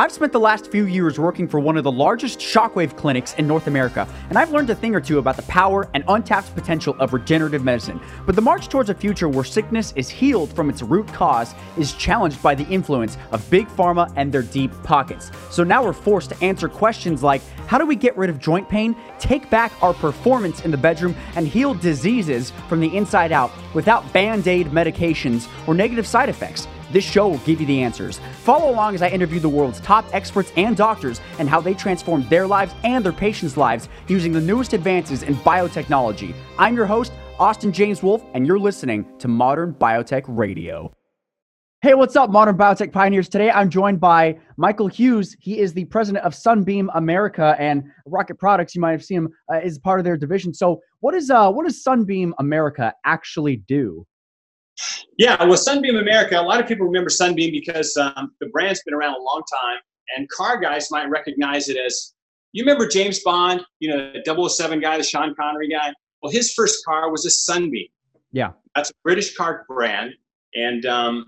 I've spent the last few years working for one of the largest shockwave clinics in North America, and I've learned a thing or two about the power and untapped potential of regenerative medicine. But the march towards a future where sickness is healed from its root cause is challenged by the influence of big pharma and their deep pockets. So now we're forced to answer questions like how do we get rid of joint pain, take back our performance in the bedroom, and heal diseases from the inside out without band aid medications or negative side effects? This show will give you the answers. Follow along as I interview the world's top experts and doctors and how they transformed their lives and their patients' lives using the newest advances in biotechnology. I'm your host, Austin James Wolf, and you're listening to Modern Biotech Radio. Hey, what's up, Modern Biotech Pioneers? Today I'm joined by Michael Hughes. He is the president of Sunbeam America and Rocket Products. You might have seen him uh, is part of their division. So, what is uh, what does Sunbeam America actually do? Yeah, well, Sunbeam America, a lot of people remember Sunbeam because um, the brand's been around a long time, and car guys might recognize it as you remember James Bond, you know, the 007 guy, the Sean Connery guy? Well, his first car was a Sunbeam. Yeah. That's a British car brand. And um,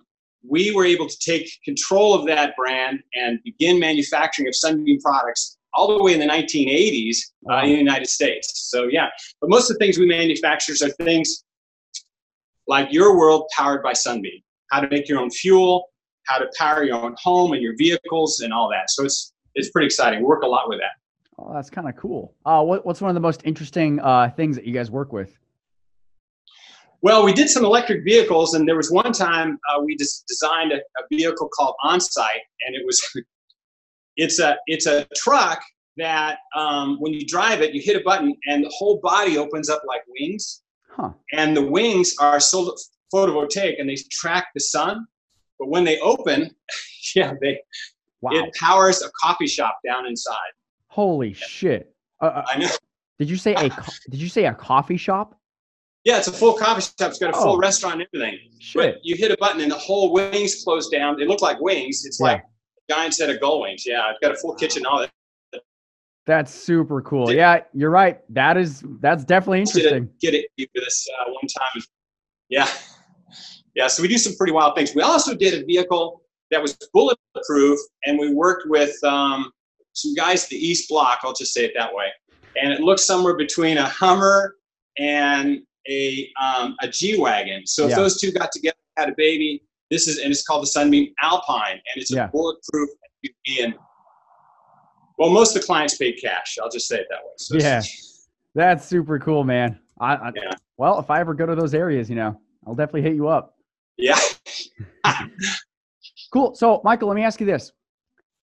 we were able to take control of that brand and begin manufacturing of Sunbeam products all the way in the 1980s uh, in the United States. So, yeah, but most of the things we manufacture are things like your world powered by Sunbeam, how to make your own fuel, how to power your own home and your vehicles and all that. So it's it's pretty exciting. We work a lot with that. Oh, that's kind of cool. Uh, what, what's one of the most interesting uh, things that you guys work with? Well, we did some electric vehicles, and there was one time uh, we just designed a, a vehicle called OnSite, and it was it's a it's a truck that um, when you drive it, you hit a button, and the whole body opens up like wings, Huh. And the wings are so photovoltaic and they track the sun. But when they open, yeah, they wow. it powers a coffee shop down inside. Holy yeah. shit! Uh, uh, I know. Did you say a did you say a coffee shop? Yeah, it's a full coffee shop. It's got a full oh. restaurant and everything. Shit. But you hit a button and the whole wings close down. They look like wings. It's yeah. like a giant set of gull wings. Yeah, it's got a full kitchen. All that. That's super cool. Yeah, you're right. That is that's definitely interesting. Get it, get it for this uh, one time. Yeah, yeah. So we do some pretty wild things. We also did a vehicle that was bulletproof, and we worked with um, some guys at the East Bloc. I'll just say it that way. And it looks somewhere between a Hummer and a um, a G wagon. So if yeah. those two got together, had a baby, this is and it's called the Sunbeam Alpine, and it's a yeah. bulletproof and well, most of the clients paid cash. I'll just say it that way. So yeah, that's super cool, man. I, I yeah. well, if I ever go to those areas, you know, I'll definitely hit you up. Yeah. cool. So, Michael, let me ask you this: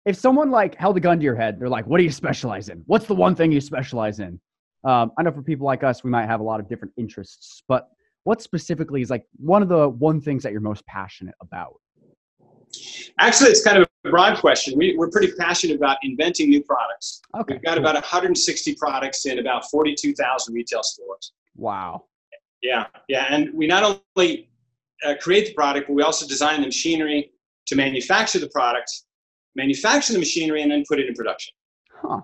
If someone like held a gun to your head, they're like, "What do you specialize in? What's the one thing you specialize in?" Um, I know for people like us, we might have a lot of different interests, but what specifically is like one of the one things that you're most passionate about? Actually, it's kind of broad question. We, are pretty passionate about inventing new products. Okay, We've got cool. about 160 products in about 42,000 retail stores. Wow. Yeah, yeah. And we not only uh, create the product, but we also design the machinery to manufacture the product, manufacture the machinery, and then put it in production. Huh.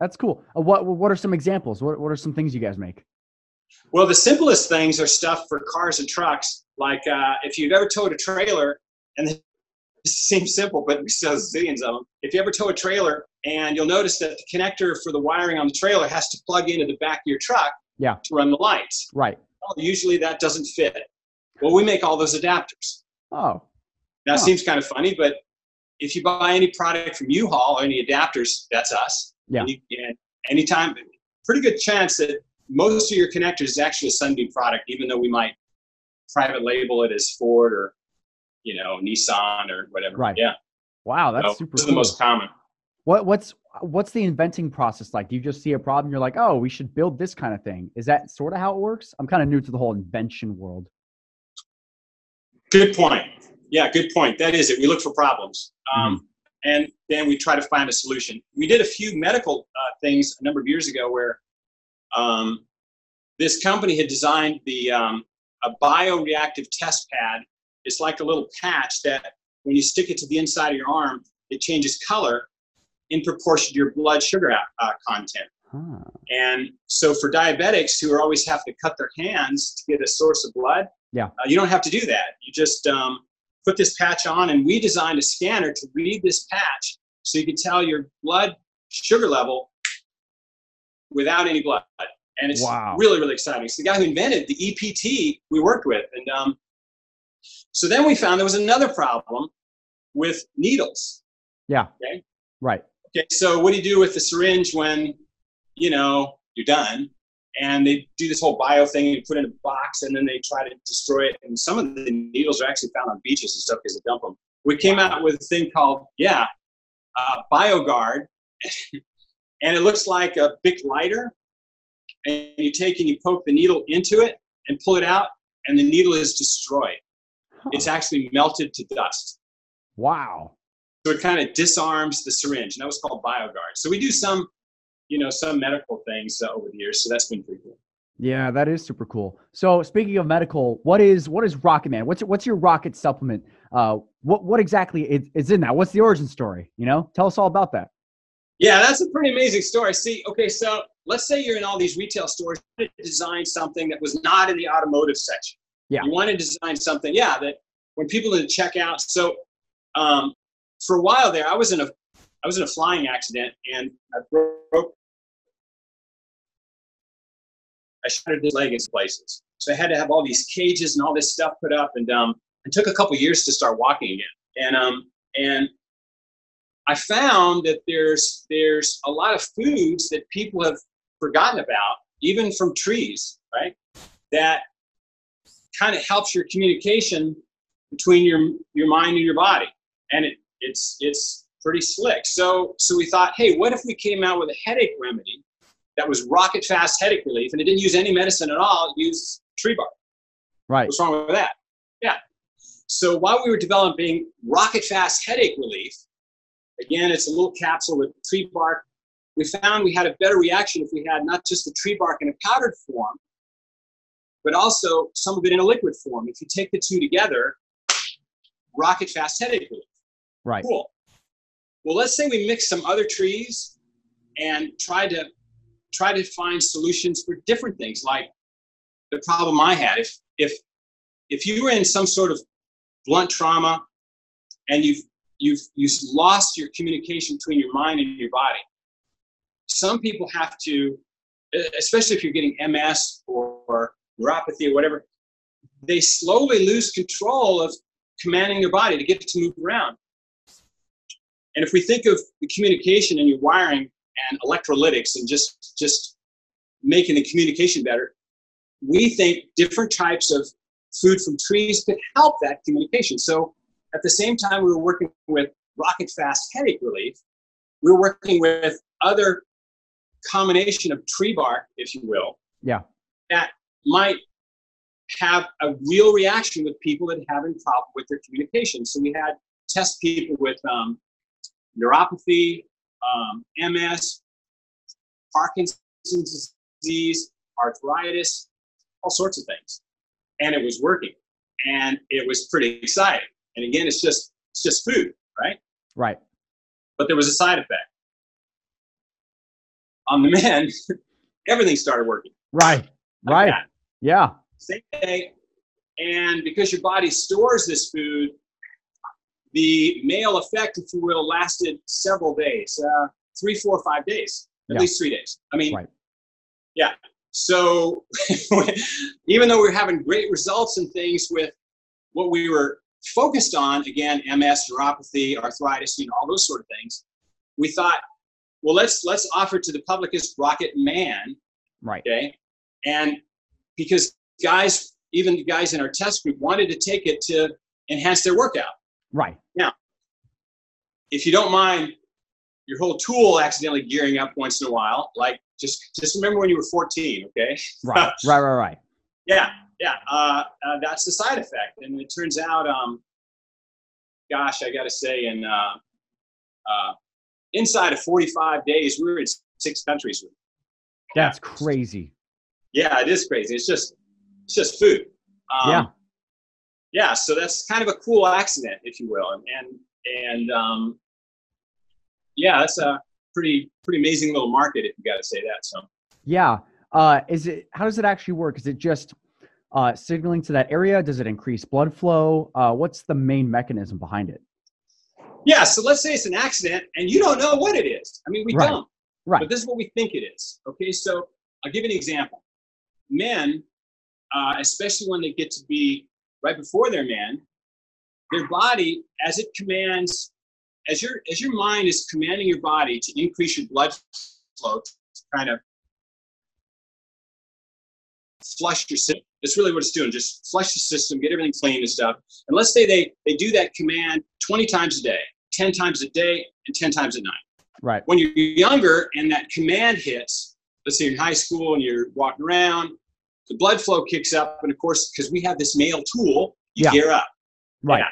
That's cool. Uh, what, what are some examples? What, what are some things you guys make? Well, the simplest things are stuff for cars and trucks. Like uh, if you've ever towed a trailer and it seems simple, but we have zillions of them. If you ever tow a trailer and you'll notice that the connector for the wiring on the trailer has to plug into the back of your truck yeah. to run the lights. Right. Well, usually that doesn't fit. Well, we make all those adapters. Oh. That seems kind of funny, but if you buy any product from U-Haul or any adapters, that's us. Yeah. And, you, and anytime, pretty good chance that most of your connectors is actually a Sunbeam product, even though we might private label it as Ford or you know, Nissan or whatever. Right. Yeah. Wow, that's so super. This cool. is the most common. What what's what's the inventing process like? Do you just see a problem, you're like, oh, we should build this kind of thing? Is that sort of how it works? I'm kind of new to the whole invention world. Good point. Yeah, good point. That is it. We look for problems, um, mm-hmm. and then we try to find a solution. We did a few medical uh, things a number of years ago where um, this company had designed the um, a bioreactive test pad it's like a little patch that when you stick it to the inside of your arm, it changes color in proportion to your blood sugar uh, content. Huh. And so for diabetics who are always have to cut their hands to get a source of blood, yeah, uh, you don't have to do that. You just um, put this patch on, and we designed a scanner to read this patch so you can tell your blood sugar level without any blood. And it's wow. really, really exciting. So the guy who invented the EPT we worked with. And um, so then we found there was another problem with needles. Yeah. Okay. Right. Okay. So what do you do with the syringe when, you know, you're done? And they do this whole bio thing and you put it in a box and then they try to destroy it. And some of the needles are actually found on beaches and stuff because they dump them. We came out with a thing called, yeah, uh, BioGuard. and it looks like a big lighter. And you take and you poke the needle into it and pull it out, and the needle is destroyed. It's actually melted to dust. Wow. So it kind of disarms the syringe, and that was called BioGuard. So we do some, you know, some medical things uh, over the years. So that's been pretty cool. Yeah, that is super cool. So speaking of medical, what is what is Rocket Man? What's what's your rocket supplement? Uh, what what exactly is, is in that? What's the origin story? You know, tell us all about that. Yeah, that's a pretty amazing story. See, okay, so let's say you're in all these retail stores, to design something that was not in the automotive section. Yeah. You want to design something, yeah, that when people didn't check out. So um, for a while there, I was in a I was in a flying accident and I broke I shattered his leg in places. So I had to have all these cages and all this stuff put up, and um, it took a couple years to start walking again. And um, and I found that there's there's a lot of foods that people have forgotten about, even from trees, right? That kind of helps your communication between your your mind and your body, and it it's it's pretty slick. So so we thought, hey, what if we came out with a headache remedy that was rocket fast headache relief, and it didn't use any medicine at all. It used tree bark. Right. What's wrong with that? Yeah. So while we were developing rocket fast headache relief, again, it's a little capsule with tree bark. We found we had a better reaction if we had not just the tree bark in a powdered form, but also some of it in a liquid form. If you take the two together, rocket fast headache relief. Right. Cool. Well, let's say we mix some other trees and try to try to find solutions for different things like the problem i had if if if you were in some sort of blunt trauma and you've you've you've lost your communication between your mind and your body some people have to especially if you're getting ms or, or neuropathy or whatever they slowly lose control of commanding their body to get it to move around. And if we think of the communication and your wiring and electrolytics and just just making the communication better we think different types of food from trees could help that communication. So at the same time we were working with rocket fast headache relief we were working with other combination of tree bark if you will yeah. that might have a real reaction with people that having problem with their communication so we had test people with um, neuropathy um, MS, Parkinson's disease, arthritis, all sorts of things. And it was working. And it was pretty exciting. And again, it's just it's just food, right? Right. But there was a side effect. On the men, everything started working. Right. Like right. That. Yeah. Same day. And because your body stores this food, the male effect, if you will, lasted several days, uh, three, four, five days, at yeah. least three days. I mean, right. yeah. So even though we are having great results and things with what we were focused on, again, MS, neuropathy, arthritis, you know, all those sort of things, we thought, well, let's let's offer to the public as Rocket Man, right? Okay, and because guys, even the guys in our test group wanted to take it to enhance their workout. Right. Now, if you don't mind your whole tool accidentally gearing up once in a while, like just just remember when you were 14, okay? Right, right, right, right. Yeah, yeah. Uh, uh, that's the side effect, and it turns out, um, gosh, I got to say, in uh, uh, inside of 45 days, we were in six countries. That's crazy. Yeah, it is crazy. It's just it's just food. Um, yeah yeah, so that's kind of a cool accident, if you will, and and, and um, yeah, that's a pretty pretty amazing little market, if you got to say that. So yeah, uh, is it? How does it actually work? Is it just uh, signaling to that area? Does it increase blood flow? Uh, what's the main mechanism behind it? Yeah, so let's say it's an accident and you don't know what it is. I mean, we Right. don't. Right. But this is what we think it is. Okay, so I'll give you an example. Men, uh, especially when they get to be right before they're men, their body, as it commands, as your as your mind is commanding your body to increase your blood flow, to kind of flush your system. That's really what it's doing. Just flush the system, get everything clean and stuff. And let's say they they do that command 20 times a day, 10 times a day, and 10 times a night Right. when you're younger and that command hits, let's say you're in high school and you're walking around, the blood flow kicks up, and of course, because we have this male tool, you Yeah. gear up. Right.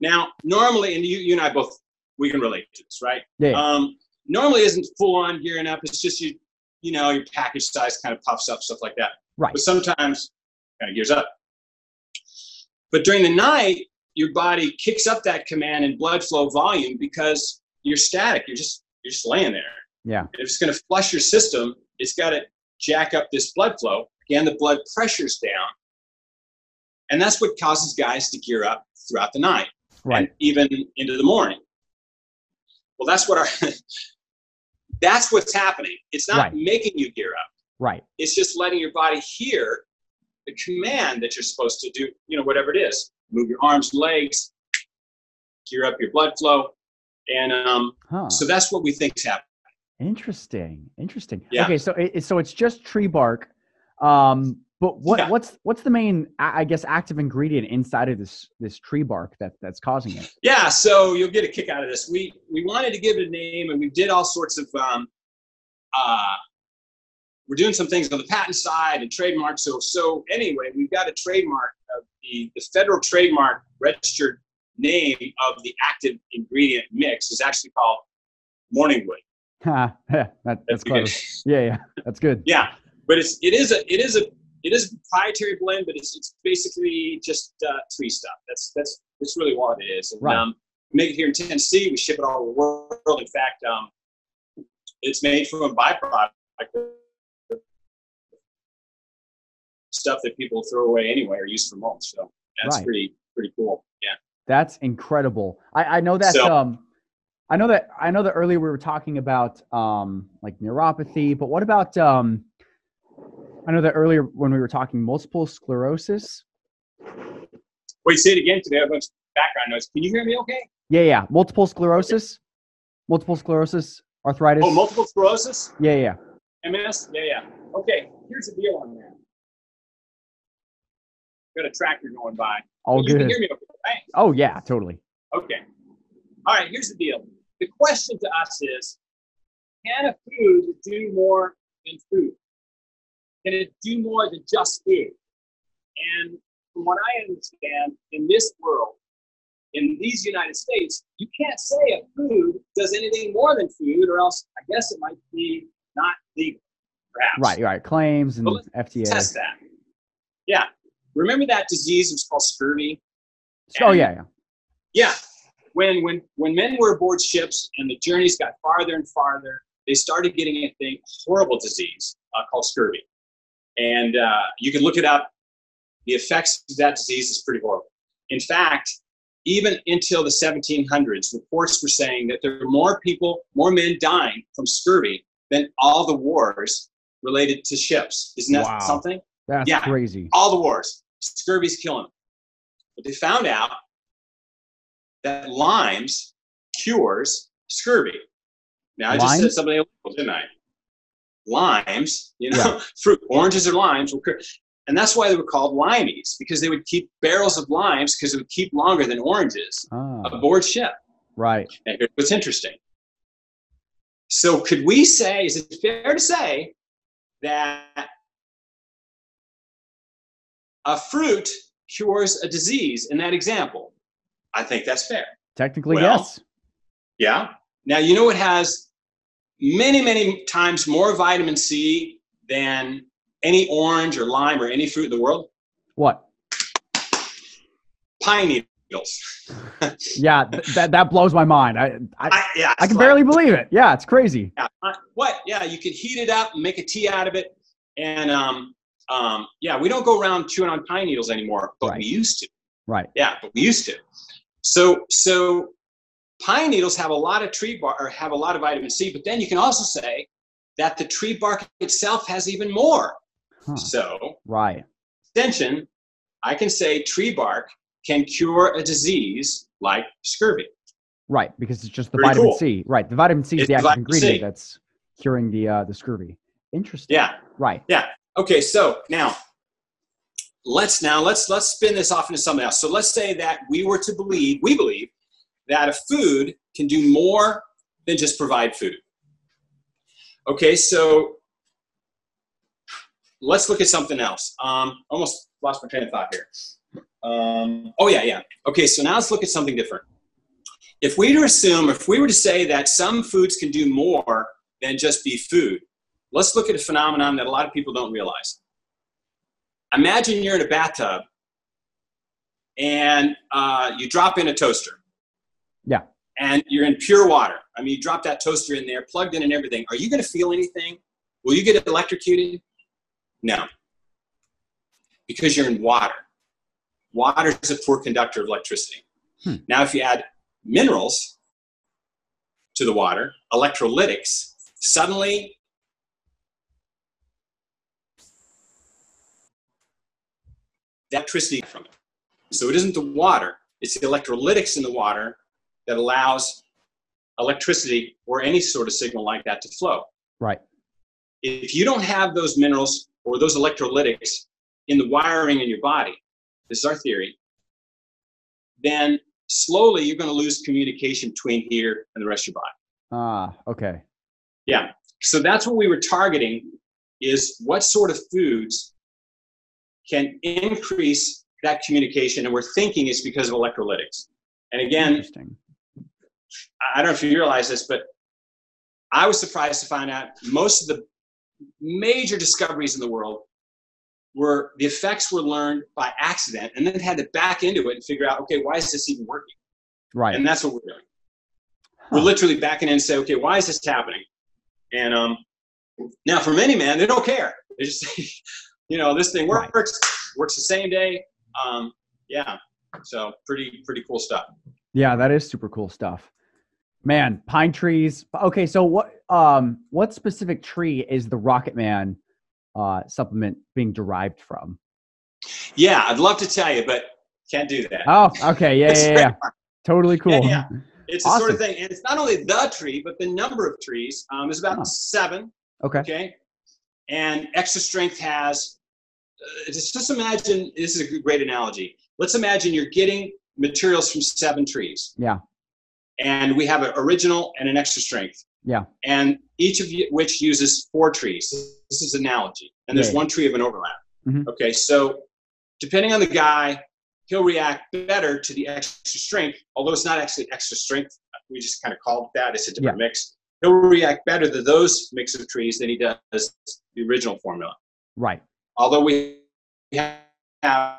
Now, normally, and you, you and I both, we can relate to this, right? Yeah. yeah. Um, normally isn't full on gearing up. It's just you, you know, your package size kind of puffs up, stuff like that. Right. But sometimes kind of gears up. But during the night, your body kicks up that command and blood flow volume because you're static. You're just you're just laying there. Yeah. And if it's going to flush your system, it's got to jack up this blood flow. Again, the blood pressure's down. And that's what causes guys to gear up throughout the night Right. and even into the morning. Well, that's what our that's what's happening. It's not Right. making you gear up. Right. It's just letting your body hear the command that you're supposed to do, you know, whatever it is. Move your arms legs, gear up your blood flow. And um, Huh. so that's what we think is happening. Interesting. Interesting. Yeah. Okay, so it, so it's just tree bark. Um, but what Yeah. what's what's the main I guess active ingredient inside of this this tree bark that that's causing it? Yeah, so you'll get a kick out of this. We we wanted to give it a name, and we did all sorts of. Um, uh, we're doing some things on the patent side and trademark. So so anyway, we've got a trademark of the the federal trademark registered name of the active ingredient mix is actually called Morningwood. Ha, that, that's That's clever. good. Yeah, yeah, that's good. Yeah, but it's it is a it is a it is a proprietary blend, but it's it's basically just uh, tree stuff. That's that's that's really what it is. And, Right. um, we make it here in Tennessee. We ship it all over the world. In fact, um, it's made from a byproduct stuff that people throw away anyway or use for mulch. So that's Right. pretty pretty cool. Yeah. That's incredible. I, I know that So- um I know that I know that earlier we were talking about um like neuropathy, but what about um I know that earlier when we were talking multiple sclerosis. Wait, say it again. Today I have a bunch of background noise. Can you hear me? Okay. Yeah, yeah. Multiple sclerosis. Multiple sclerosis, arthritis. Oh, multiple sclerosis. yeah, yeah. MS? Yeah, yeah. Okay, here's the deal on that. Got a tractor going by. All you can good. hear me okay, right? Oh yeah, totally. Okay. All right, here's the deal. The question to us is can a food do more than food? Can it do more than just food? And from what I understand, in this world, in these United States, you can't say a food does anything more than food, or else I guess it might be not legal, perhaps. Right, right. Claims and FDA. Test that. Yeah. Remember that disease? It was called scurvy. Oh yeah, yeah. Yeah. When when when men were aboard ships and the journeys got farther and farther, they started getting a thing, horrible disease uh, called scurvy, and uh, you can look it up. The effects of that disease is pretty horrible. In fact, even until the 1700s, reports were saying that there were more people, more men dying from scurvy than all the wars related to ships. Isn't that Wow. something? That's Yeah. crazy. all the wars. Scurvy's killing them. But they found out that limes cures scurvy. Now I just said something illegal, didn't I? Limes, you know, fruit, oranges or limes will cure. And that's why they were called limeys, because they would keep barrels of limes because it would keep longer than oranges Ah, aboard ship. right. And here's what's interesting. So, could we say, is it fair to say that a fruit cures a disease in that example? I think that's fair. Technically, Well, yes. Yeah. Now, you know it has many, many times more vitamin C than any orange or lime or any fruit in the world? What? Pine needles. Yeah, th- that that blows my mind. I I, I, yeah, I can like- barely believe it. Yeah, it's crazy. Yeah. What? Yeah, you can heat it up and make a tea out of it. And um, um, yeah, we don't go around chewing on pine needles anymore, but Right. we used to. Right. Yeah, but we used to. So, so pine needles have a lot of tree bark or have a lot of vitamin C, but then you can also say that the tree bark itself has even more. Huh. So, right. Extension, I can say tree bark can cure a disease like scurvy. Right, because it's just the Pretty vitamin cool. C. Right, the vitamin C is it's the active ingredient C. that's curing the uh, the scurvy. Interesting. Yeah. Right. Yeah. Okay. So now let's now let's let's spin this off into something else. So let's say that we were to believe we believe that a food can do more than just provide food. Okay. So let's look at something else. Um, almost lost my train of thought here. Um, oh yeah, yeah. Okay. So now let's look at something different if we were to assume, if we were to say that some foods can do more than just be food, let's look at a phenomenon that a lot of people don't realize. Imagine you're in a bathtub and uh, you drop in a toaster. Yeah. And you're in pure water. I mean, you drop that toaster in there, plugged in and everything. Are you going to feel anything? Will you get electrocuted? No. Because you're in water. Water is a poor conductor of electricity. Hmm. Now, if you add minerals to the water, electrolytics, suddenly electricity from it. So it isn't the water, it's the electrolytics in the water that allows electricity or any sort of signal like that to flow. Right. If you don't have those minerals or those electrolytics in the wiring in your body, this is our theory, then slowly you're going to lose communication between here and the rest of your body. Ah, okay. Yeah. So that's what we were targeting is what sort of foods can increase that communication and we're thinking it's because of electrolytics. And again, I don't know if you realize this, but I was surprised to find out most of the major discoveries in the world were the effects were learned by accident and then had to back into it and figure out, okay, why is this even working? Right. And that's what we're doing. Huh. We're literally backing in and say, okay, why is this happening? And um, now for many men, they don't care. They just say, you know, this thing works, right. works the same day. Um, yeah. So pretty, pretty cool stuff. Yeah, that is super cool stuff. Man, pine trees. Okay, so what um what specific tree is the Rocket Man uh, supplement being derived from? Yeah, I'd love to tell you, but can't do that. Oh, okay. Yeah, yeah, yeah. totally cool. Yeah, yeah. It's awesome. the sort of thing. And it's not only the tree, but the number of trees um, is about oh. seven. Okay. Okay. And extra strength has, uh, just, just imagine, this is a great analogy. Let's imagine you're getting materials from seven trees. Yeah. And we have an original and an extra strength. Yeah. And each of which uses four trees. This is analogy. And there's yeah. one tree of an overlap. Mm-hmm. Okay. So depending on the guy, he'll react better to the extra strength, although it's not actually extra strength. We just kind of called it that. It's a different yeah. mix. He'll react better to those mix of trees than he does the original formula. Right. Although we have a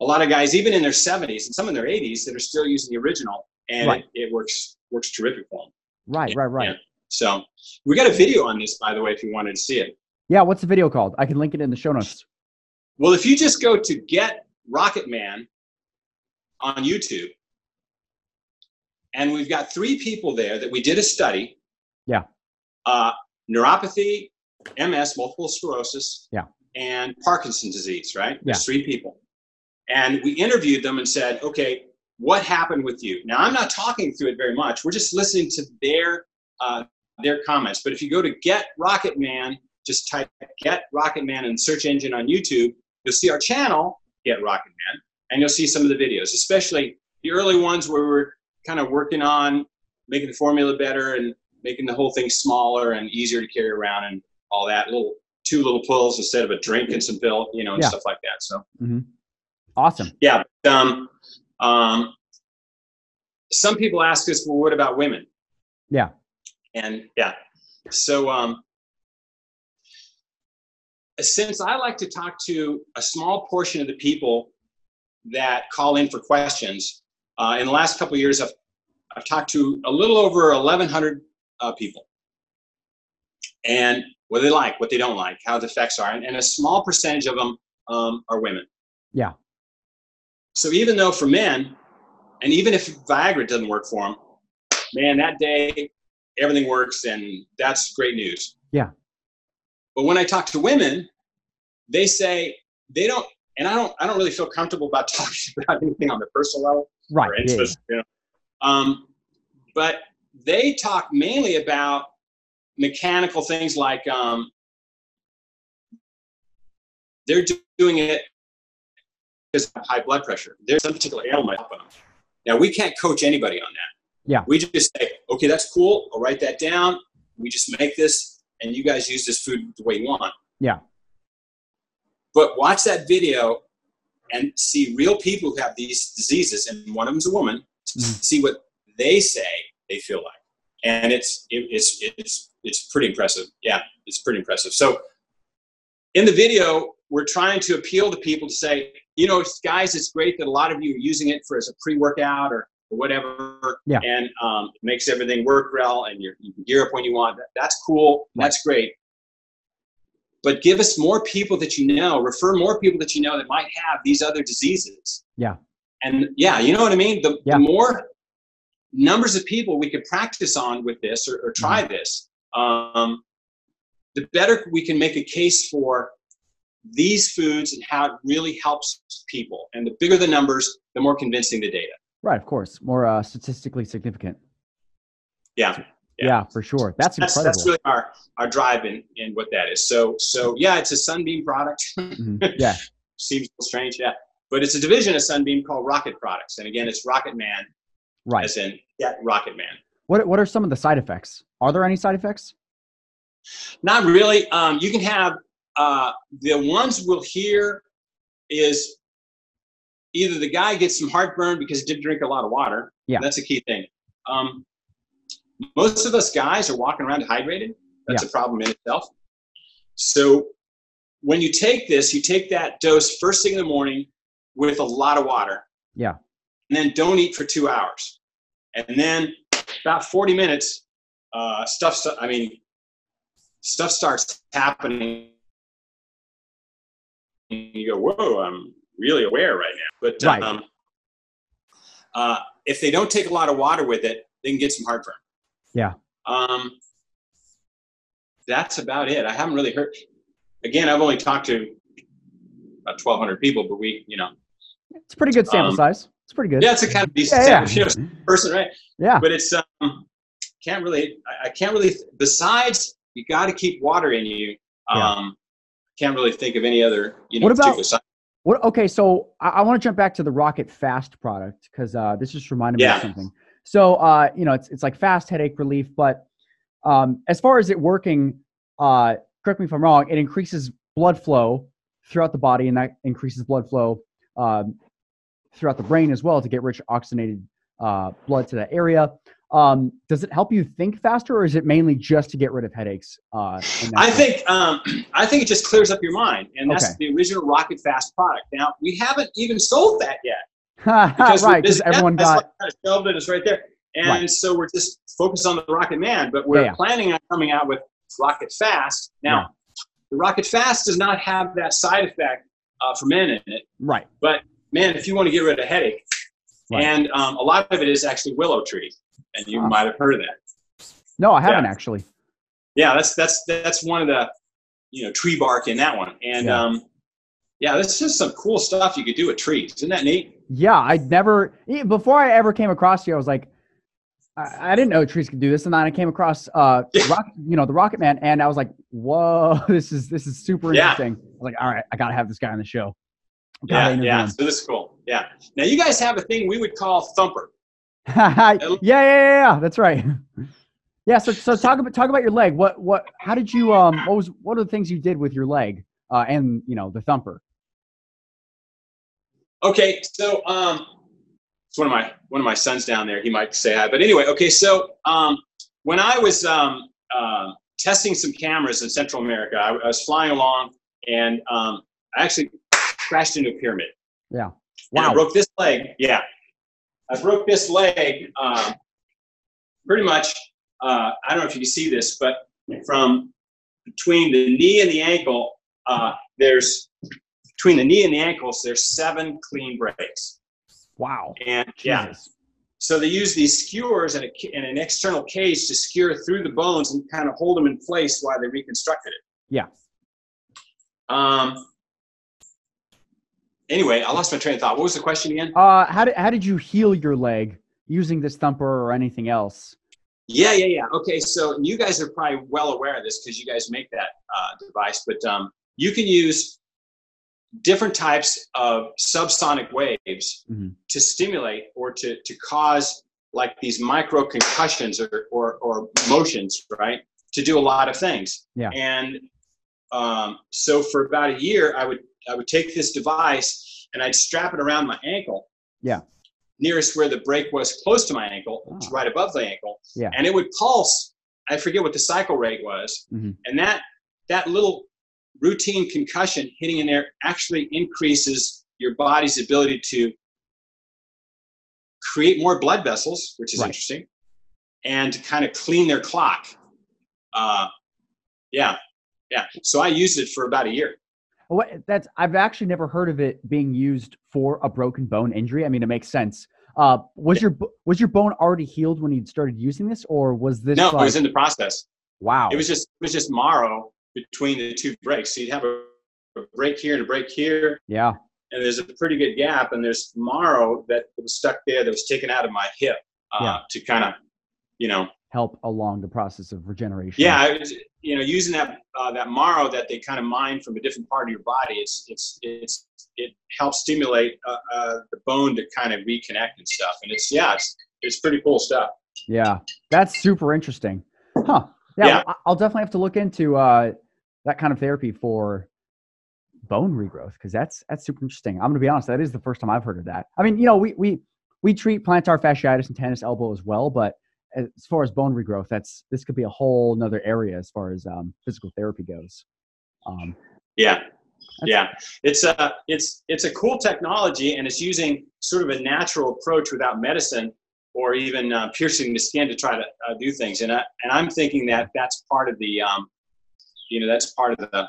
lot of guys, even in their 70s and some in their 80s, that are still using the original, and right. it, it works works terrific for them. Right, right, right. Yeah. So we got a video on this, by the way, if you wanted to see it. Yeah, what's the video called? I can link it in the show notes. Well, if you just go to Get Rocket Man on YouTube, and we've got three people there that we did a study. Yeah. Uh, neuropathy, MS, multiple sclerosis. Yeah. And Parkinson's disease, right? There's three people. And we interviewed them and said, okay, what happened with you? Now, I'm not talking through it very much. We're just listening to their uh, their comments. But if you go to Get Rocket Man, just type Get Rocket Man in the search engine on YouTube, you'll see our channel, Get Rocket Man, and you'll see some of the videos, especially the early ones where we're kind of working on making the formula better and making the whole thing smaller and easier to carry around and all that. Little two little pills instead of a drink and some pill, you know, and yeah. stuff like that. So mm-hmm. awesome. Yeah. Um, um, some people ask us, well, what about women? Yeah. And yeah, so um, since I like to talk to a small portion of the people that call in for questions, uh, in the last couple years, I've, I've talked to a little over 1,100 uh, people. And what they like, what they don't like, how the effects are. And, and a small percentage of them um, are women. Yeah. So even though for men, and even if Viagra doesn't work for them, man, that day everything works, and that's great news. Yeah. But when I talk to women, they say they don't, and I don't, I don't really feel comfortable about talking about anything on the personal level Right. or yeah, you know. Um, but they talk mainly about mechanical things like um, they're do- doing it because of high blood pressure. There's some particular ailment. Now we can't coach anybody on that. Yeah. We just say, okay, that's cool. I'll write that down. We just make this, and you guys use this food the way you want. Yeah. But watch that video and see real people who have these diseases, and one of them's a woman. Mhm. See what they say they feel like, and it's it, it's it's it's pretty impressive. Yeah, it's pretty impressive. So in the video, we're trying to appeal to people to say, you know, guys, it's great that a lot of you are using it for as a pre-workout or, or whatever, Yeah. and um, it makes everything work well, and you're, you can gear up when you want. That, that's cool. Right. That's great. But give us more people that you know. Refer more people that you know that might have these other diseases. Yeah. And yeah, you know what I mean. The, Yeah. the more numbers of people we could practice on with this or, or try Mm-hmm. this, um, the better we can make a case for these foods and how it really helps people. And the bigger the numbers, the more convincing the data. Right. Of course. More uh, statistically significant. Yeah. Yeah. Yeah. for sure. That's That's, incredible. that's really our, our drive in, in what that is. So, so yeah, it's a Sunbeam product. Mhm. Yeah. Seems strange, yeah. But it's a division of Sunbeam called Rocket Products. And again, it's Rocket Man, Right. as in yeah, Rocket Man. What What are some of the side effects? Are there any side effects? Not really. Um, you can have uh, the ones we'll hear is either the guy gets some heartburn because he didn't drink a lot of water. Yeah. That's a key thing. Um, most of us guys are walking around dehydrated. That's a problem in itself. So when you take this, you take that dose first thing in the morning with a lot of water. Yeah. And then don't eat for two hours. And then about 40 minutes, uh, stuff, I mean, stuff starts happening. And you go, whoa, I'm really aware right now. But Right. um, uh, if they don't take a lot of water with it, they can get some heartburn. Yeah. Um, that's about it. I haven't really heard. Again, I've only talked to about 1,200 people, but we, you know, It's a pretty good sample Um, size. It's pretty good. yeah, it's a kind of decent Yeah, sample, you know, yeah. person, right? Yeah. But it's um, can't really. I- can't really. Besides, you got to keep water in you. Yeah. Um, can't really think of any other, you know, What about- What? Okay, so I, I want to jump back to the Rocket Fast product because uh, this just reminded me of something. So uh, you know, it's it's like fast headache relief, but um, as far as it working, uh, correct me if I'm wrong, it increases blood flow throughout the body, and that increases blood flow um, throughout the brain as well to get rich oxygenated uh, blood to that area. Um, does it help you think faster, or is it mainly just to get rid of headaches? Uh, I think um, I think it just clears up your mind, and that's Okay. the original Rocket Fast product. Now we haven't even sold that yet because right, because everyone got kind of shelved it. It's right there, and Right. so we're just focused on the Rocket Man. But we're Yeah, yeah. planning on coming out with Rocket Fast. Now, Yeah. the Rocket Fast does not have that side effect uh, for men in it. right. But man, if you want to get rid of a headache, Right. and um, a lot of it is actually willow tree, and you Ah. might have heard of that. No, I haven't Yeah. actually. Yeah, that's that's that's one of the you know tree bark in that one, and Yeah. um, yeah, that's just some cool stuff you could do with trees. Isn't that neat? Yeah, I never before I ever came across you, I was like, I, I didn't know trees could do this, and then I came across uh, rock, you know, the Rocket Man, and I was like, whoa, this is this is super Yeah. interesting. I was like, all right, I gotta have this guy on the show. Yeah, yeah. So this is cool. Yeah. Now you guys have a thing we would call thumper. yeah, yeah, yeah, yeah, that's right. Yeah, so so talk about talk about your leg. What what? How did you um? What was what are the things you did with your leg? Uh, and you know the thumper. Okay, so um, it's one of my one of my sons down there. He might say hi, but anyway, okay. So um, when I was um, uh, testing some cameras in Central America, I, I was flying along, and um, I actually crashed into a pyramid. Yeah. And I Wow. broke this leg. Yeah, I broke this leg. Um, pretty much. Uh, I don't know if you can see this, but from between the knee and the ankle, uh, there's between the knee and the ankles, there's seven clean breaks. Wow. And yeah, Jesus. So they use these skewers and, a, and an external cage to skewer through the bones and kind of hold them in place while they reconstructed it. Yeah. Um, anyway, I lost my train of thought. What was the question again? Uh, how did how did you heal your leg using this thumper or anything else? Yeah, yeah, yeah. Okay, so you guys are probably well aware of this because you guys make that uh, device, but um, you can use different types of subsonic waves Mhm. to stimulate or to, to cause like these micro concussions or, or, or motions, right? To do a lot of things. Yeah. And um, so for about a year, I would I would take this device and I'd strap it around my ankle. Yeah. Nearest where the break was close to my ankle, Ah. right above the ankle. Yeah. And it would pulse. I forget what the cycle rate was. Mhm. And that that little routine concussion hitting in there actually increases your body's ability to create more blood vessels, which is Right. interesting, and to kind of clean their clock. Uh, yeah, yeah. So I used it for about a year. What that's I've actually never heard of it being used for a broken bone injury. I mean, it makes sense. Uh, was your was your bone already healed when you started using this, or was this? no, like, it was in the process. wow. It was just it was just marrow between the two breaks. So you'd have a, a break here and a break here, yeah. and there's a pretty good gap, and there's marrow that was stuck there that was taken out of my hip uh, Yeah. to kind of, you know, Help along the process of regeneration. yeah, I was, you know, using that uh, that marrow that they kind of mine from a different part of your body. It's it's it's it helps stimulate uh, uh, the bone to kind of reconnect and stuff, and it's yeah, it's it's pretty cool stuff. Yeah, that's super interesting. Huh. Yeah, Yeah. I'll definitely have to look into uh, that kind of therapy for bone regrowth because that's that's super interesting. I'm gonna be honest, that is the first time I've heard of that. I mean, you know, we we we treat plantar fasciitis and tennis elbow as well, but as far as bone regrowth, that's this could be a whole nother area as far as um, physical therapy goes. Um, Yeah, yeah, it's a it's it's a cool technology, and it's using sort of a natural approach without medicine or even uh, piercing the skin to try to uh, do things. And I, and I'm thinking that that's part of the um, you know that's part of the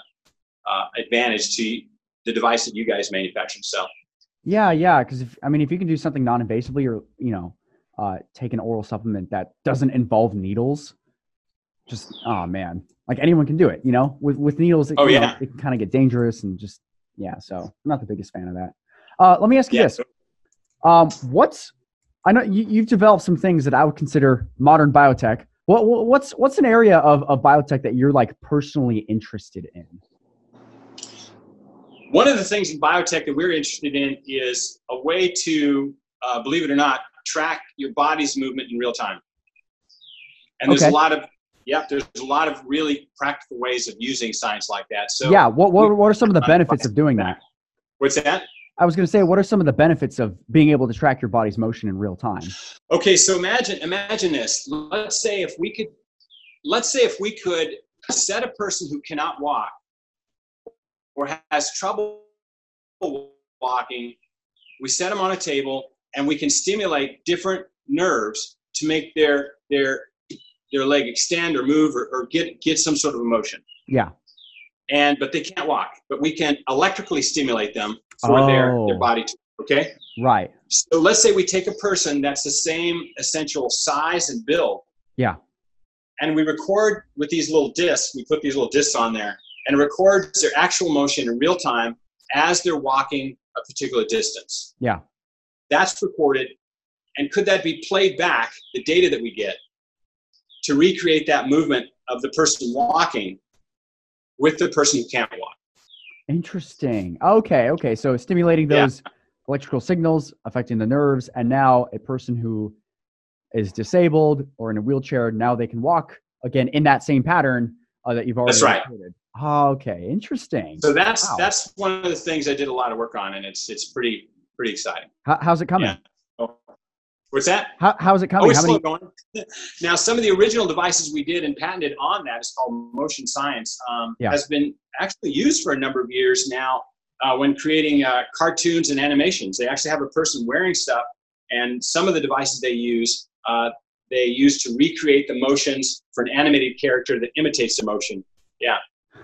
uh, advantage to the device that you guys manufacture. So Yeah, yeah. Because I mean, if you can do something non-invasively, or you know, uh, take an oral supplement that doesn't involve needles, just oh man, like anyone can do it. You know, with with needles, it, Oh, you know, yeah. it can kind of get dangerous and just yeah. So I'm not the biggest fan of that. Uh, let me ask you yeah, this: um, What's I know you, you've developed some things that I would consider modern biotech. What what's what's an area of, of biotech that you're like personally interested in? One of the things in biotech that we're interested in is a way to, uh, believe it or not, track your body's movement in real time. And there's Okay. a lot of, yeah, there's a lot of really practical ways of using science like that. So yeah. What what, what are some of the benefits of doing that? what's that? I was going to say, what are some of the benefits of being able to track your body's motion in real time? Okay, so imagine imagine this. Let's say if we could, let's say if we could set a person who cannot walk or has trouble walking, we set them on a table and we can stimulate different nerves to make their their their leg extend or move or, or get get some sort of emotion. Yeah. And but they can't walk, but we can electrically stimulate them for their Oh. their body. To, okay. Right. So let's say we take a person that's the same essential size and build. Yeah. And we record with these little discs. We put these little discs on there, and records their actual motion in real time as they're walking a particular distance. Yeah. That's recorded. And could that be played back, the data that we get, to recreate that movement of the person walking with the person who can't walk? Interesting. Okay. Okay. So stimulating Yeah. those electrical signals affecting the nerves, and now a person who is disabled or in a wheelchair now they can walk again in that same pattern uh, that you've already That's right. recorded. Okay. Interesting. So that's Wow. that's one of the things I did a lot of work on, and it's it's pretty pretty exciting. How, how's it coming? Yeah. Oh, what's that? How, how's it Oh, coming? it's How many? going. now, some of the original devices we did and patented on that is called Motion Science. Um, Yeah. Has been actually used for a number of years now uh, when creating uh, cartoons and animations. They actually have a person wearing stuff, and some of the devices they use uh, they use to recreate the motions for an animated character that imitates the motion. Yeah.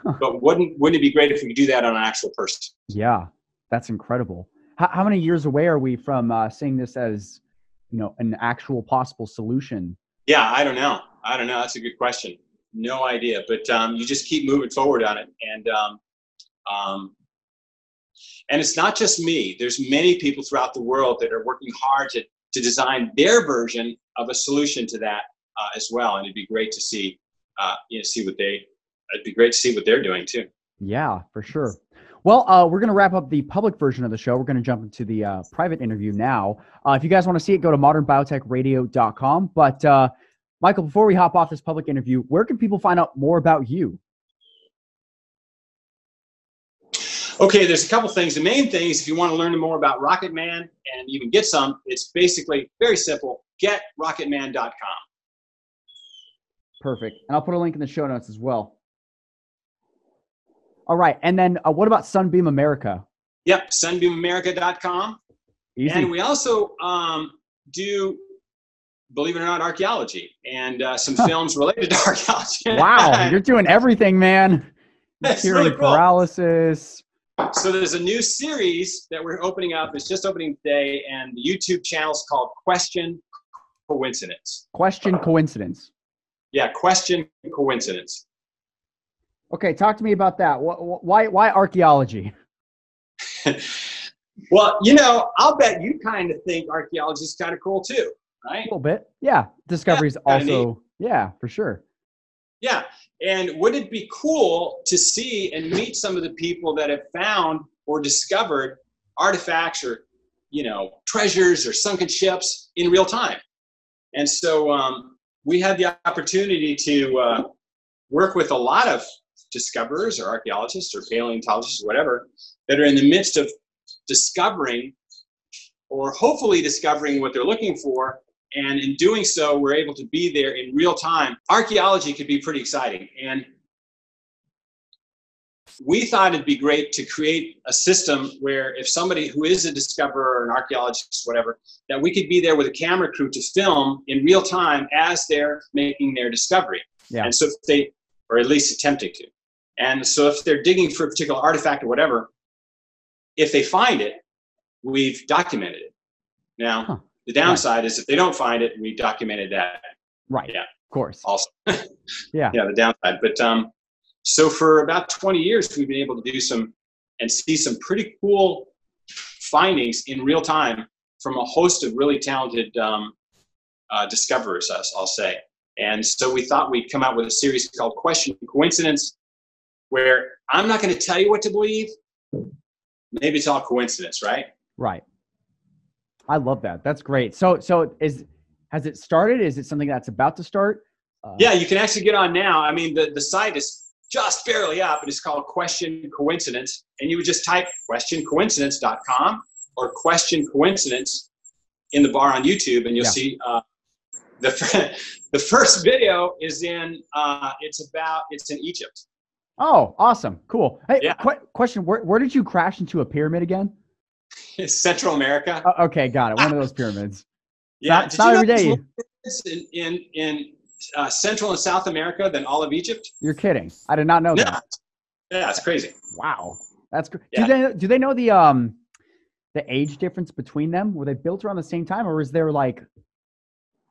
Huh. But wouldn't wouldn't it be great if we could do that on an actual person? Yeah, that's incredible. How, how many years away are we from uh, seeing this as, you know an actual possible solution? Yeah, I don't know. I don't know. That's a good question. No idea, but um, you just keep moving forward on it, and um, um, and it's not just me. There's many people throughout the world that are working hard to to design their version of a solution to that uh, as well. And it'd be great to see, uh, you know, see what they. It'd be great to see what they're doing too. Yeah, for sure. Well, uh, we're going to wrap up the public version of the show. We're going to jump into the uh, private interview now. Uh, if you guys want to see it, go to modernbiotechradio.com. But uh, Michael, before we hop off this public interview, where can people find out more about you? Okay, there's a couple things. The main thing is if you want to learn more about Rocket Man and even get some, it's basically very simple. GetRocketMan.com. Perfect. And I'll put a link in the show notes as well. All right. And then uh, what about Sunbeam America? Yep, sunbeamamerica.com. Easy. And we also um, do, believe it or not, archaeology and uh, some films related to archaeology. wow, you're doing everything, man. Hearing really cool. paralysis. So there's a new series that we're opening up. It's just opening today, and the YouTube channel is called Question Coincidence. Question Coincidence. Yeah, Question Coincidence. Okay, talk to me about that. Why why archaeology? well, you know, I'll bet you kind of think archaeology is kind of cool too, right? A little bit, yeah. Discoveries yeah, also, yeah, for sure. Yeah, and would it be cool to see and meet some of the people that have found or discovered artifacts or, you know, treasures or sunken ships in real time? And so um, we had the opportunity to uh, work with a lot of discoverers or archaeologists or paleontologists or whatever that are in the midst of discovering or hopefully discovering what they're looking for. And in doing so we're able to be there in real time. Archaeology could be pretty exciting. And we thought it'd be great to create a system where if somebody who is a discoverer or an archaeologist whatever that we could be there with a camera crew to film in real time as they're making their discovery. Yeah. and so if they or at least attempting to and so if they're digging for a particular artifact or whatever, if they find it, we've documented it. Now, huh. the downside right. is if they don't find it, we documented that. Right. Yeah. Of course. Also. yeah. Yeah, the downside. But um, so for about 20 years, we've been able to do some and see some pretty cool findings in real time from a host of really talented um, uh, discoverers, I'll say. And so we thought we'd come out with a series called Question Coincidence where I'm not going to tell you what to believe. Maybe it's all coincidence, right? Right. I love that. That's great. So, so is has it started? Is it something that's about to start? Uh, yeah, you can actually get on now. I mean, the, the site is just barely up, and it's called Question Coincidence. And you would just type questioncoincidence.com or question coincidence in the bar on YouTube, and you'll yeah. see uh, the the first video is in. Uh, it's about it's in Egypt. Oh, awesome. Cool. Hey, yeah. Qu- question where, where did you crash into a pyramid again? Central America. Uh, okay, got it. One of those pyramids. yeah. Not, not every day. In, in, in uh, Central and South America than all of Egypt? You're kidding. I did not know that. Yeah, it's crazy. Wow. That's great. Yeah. Do they do they know the um the age difference between them? Were they built around the same time or is there like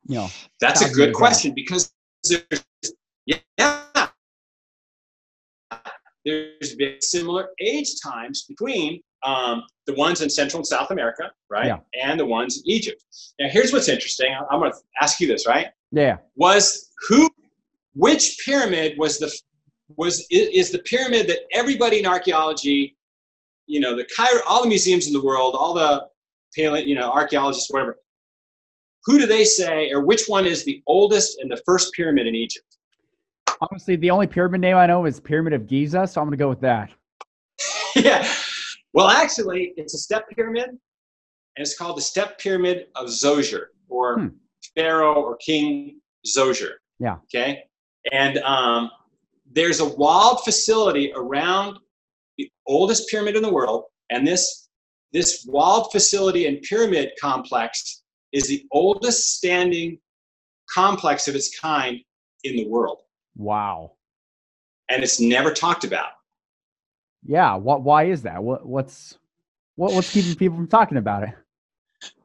you know That's a good question because there's yeah there's very similar age times between um, the ones in Central and South America, right, yeah. and the ones in Egypt. Now, here's what's interesting. I'm going to ask you this, right? Yeah. Was who, which pyramid was the was is the pyramid that everybody in archaeology, you know, the Cairo, all the museums in the world, all the paleo, you know, archaeologists, whatever. Who do they say, or which one is the oldest and the first pyramid in Egypt? Honestly, the only pyramid name I know is Pyramid of Giza, so I'm going to go with that. yeah. Well, actually, it's a step pyramid, and it's called the Step Pyramid of Zoser, or hmm. Pharaoh or King Zoser. Yeah. Okay. And um, there's a walled facility around the oldest pyramid in the world, and this this walled facility and pyramid complex is the oldest standing complex of its kind in the world. Wow. And it's never talked about. Yeah. What? Why is that? What? What's what, What's keeping people from talking about it?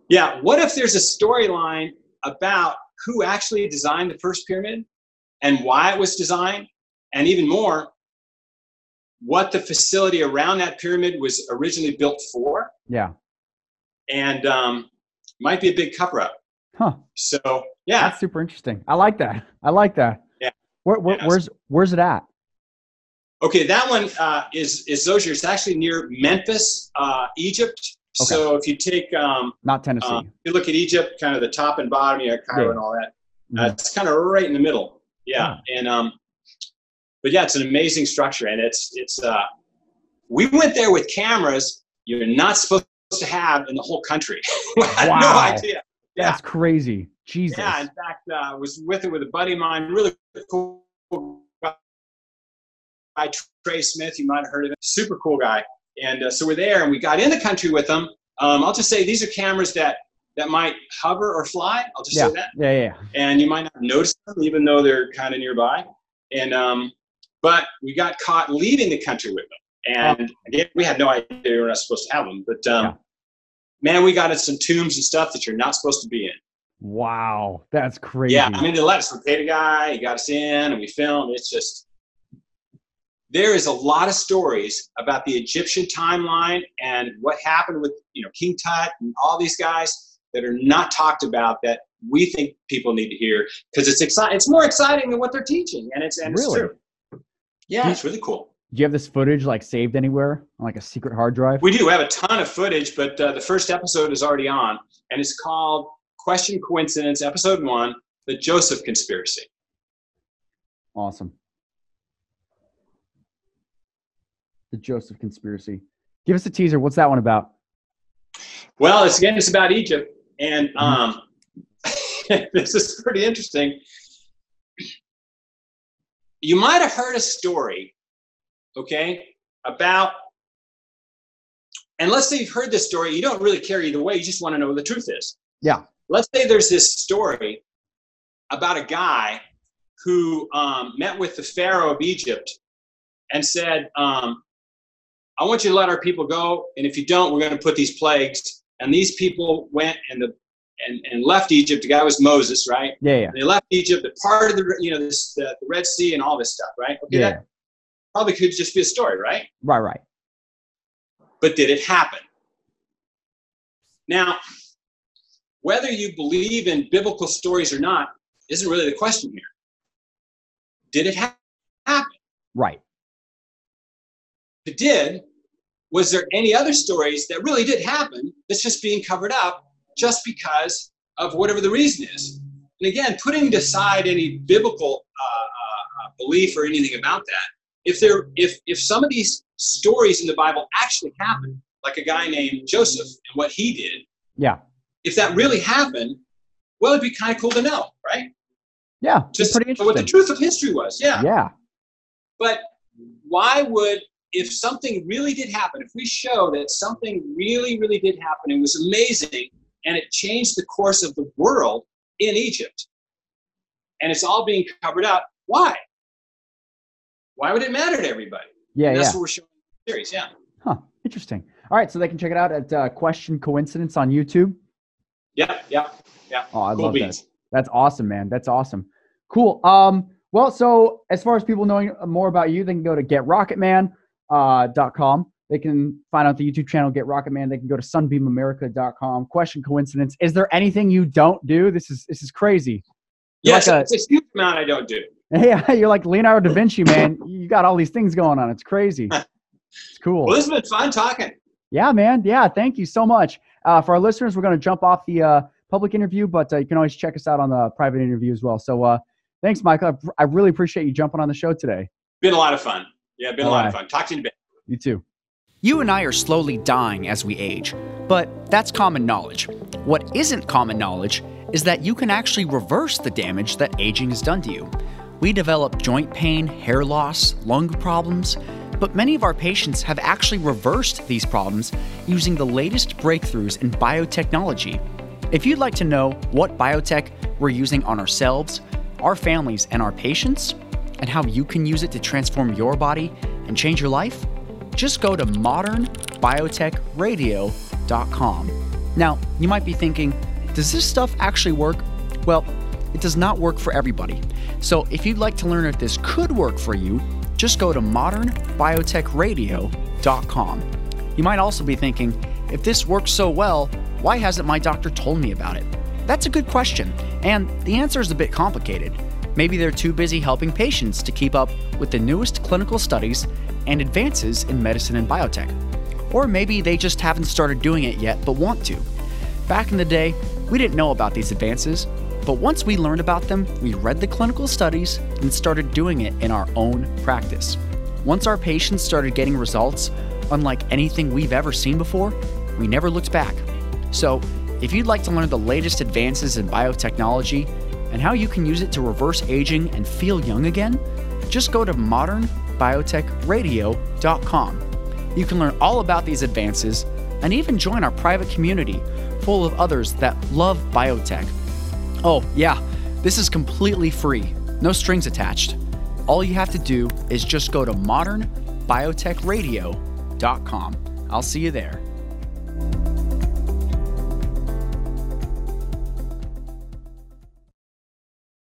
Yeah. What if there's a storyline about who actually designed the first pyramid and why it was designed? And even more, what the facility around that pyramid was originally built for. Yeah. And um, might be a big cover up. Huh. So yeah, that's super interesting. I like that. I like that. Where, where, yeah. Where's where's it at? Okay, that one uh, is is Zoser. It's actually near Memphis, uh, Egypt. Okay. So if you take um, not Tennessee, uh, you look at Egypt, kind of the top and bottom, you have Cairo yeah. and all that. Uh, mm-hmm. it's kind of right in the middle. Yeah, oh. and um, but yeah, it's an amazing structure, and it's it's. Uh, we went there with cameras you're not supposed to have in the whole country. Wow. no idea. Yeah. That's crazy. Jesus. Yeah, in fact, I uh, was with it with a buddy of mine, really cool guy, Trey Smith. You might have heard of him. Super cool guy. And uh, so we're there, and we got in the country with them. Um, I'll just say these are cameras that that might hover or fly. I'll just yeah. say that. Yeah, yeah. And you might not notice them, even though they're kind of nearby. And um, but we got caught leaving the country with them, and again, we had no idea we were not supposed to have them. But um, yeah. man, we got in some tombs and stuff that you're not supposed to be in. Wow, that's crazy. Yeah, I mean, they let us. We paid a guy. He got us in, and we filmed. It's just there is a lot of stories about the Egyptian timeline and what happened with you know King Tut and all these guys that are not talked about that we think people need to hear because it's exciting. It's more exciting than what they're teaching, and it's and really? it's true. Yeah, you, it's really cool. Do you have this footage like saved anywhere on like a secret hard drive? We do. We have a ton of footage, but uh, the first episode is already on, and it's called "Question Coincidence," Episode One: The Joseph Conspiracy. Awesome. the Joseph conspiracy. Give us a teaser. What's that one about? Well, it's again, it's about Egypt, and mm-hmm. um, this is pretty interesting. You might have heard a story, okay, about, and let's say you've heard this story. You don't really care either way. You just want to know what the truth is. Yeah. Let's say there's this story about a guy who um, met with the Pharaoh of Egypt and said, um, I want you to let our people go, and if you don't, we're going to put these plagues. And these people went and the and, and left Egypt. The guy was Moses, right? Yeah, yeah. they left Egypt, the part of the you know this the, the Red Sea and all this stuff, right? Okay, yeah. That probably could just be a story, right? Right, right. But did it happen? Now, whether you believe in biblical stories or not isn't really the question here. Did it ha- happen? Right. If it did, was there any other stories that really did happen that's just being covered up just because of whatever the reason is? And again, putting aside any biblical uh, uh, belief or anything about that, if there, if if some of these stories in the Bible actually happened, like a guy named Joseph and what he did, yeah, if that really happened, well, it'd be kind of cool to know, right? Yeah, just pretty what the truth of history was. Yeah, yeah. But why would if something really did happen, if we show that something really, really did happen it was amazing and it changed the course of the world in Egypt, and it's all being covered up, why? Why would it matter to everybody? Yeah, and that's yeah. what we're showing in the series. Yeah. Huh. Interesting. All right, so they can check it out at uh, Question Coincidence on YouTube. Yeah, yeah, yeah. Oh, I cool love beats. that. That's awesome, man. That's awesome. Cool. Um, well, so as far as people knowing more about you, they can go to Get Rocket uh, .com. They can find out the YouTube channel, Get Rocket Man. They can go to sunbeamamerica.com. Question coincidence. Is there anything you don't do? This is this is crazy. yes, like a, it's a huge amount I don't do. Yeah, you're like Leonardo da Vinci, man. you got all these things going on. It's crazy. It's cool. Well, this has been fun talking. Yeah, man. Yeah, thank you so much. Uh, for our listeners, we're going to jump off the uh, public interview, but uh, you can always check us out on the private interview as well. So uh, thanks, Michael. I, I really appreciate you jumping on the show today. Been a lot of fun. Yeah, been All a lot right. of fun. Talk to you in a bit. You too. You and I are slowly dying as we age, but that's common knowledge. What isn't common knowledge is that you can actually reverse the damage that aging has done to you. We develop joint pain, hair loss, lung problems, but many of our patients have actually reversed these problems using the latest breakthroughs in biotechnology. If you'd like to know what biotech we're using on ourselves, our families, and our patients, and how you can use it to transform your body and change your life, just go to modernbiotechradio.com. Now, you might be thinking, does this stuff actually work? Well, it does not work for everybody. So if you'd like to learn if this could work for you, just go to modernbiotechradio.com. You might also be thinking, if this works so well, why hasn't my doctor told me about it? That's a good question, and the answer is a bit complicated. Maybe they're too busy helping patients to keep up with the newest clinical studies and advances in medicine and biotech. Or maybe they just haven't started doing it yet but want to. Back in the day, we didn't know about these advances, but once we learned about them, we read the clinical studies and started doing it in our own practice. Once our patients started getting results unlike anything we've ever seen before, we never looked back. So, if you'd like to learn the latest advances in biotechnology and how you can use it to reverse aging and feel young again, just go to modernbiotechradio.com. You can learn all about these advances and even join our private community full of others that love biotech. Oh, yeah, this is completely free, no strings attached. All you have to do is just go to modernbiotechradio.com. I'll see you there.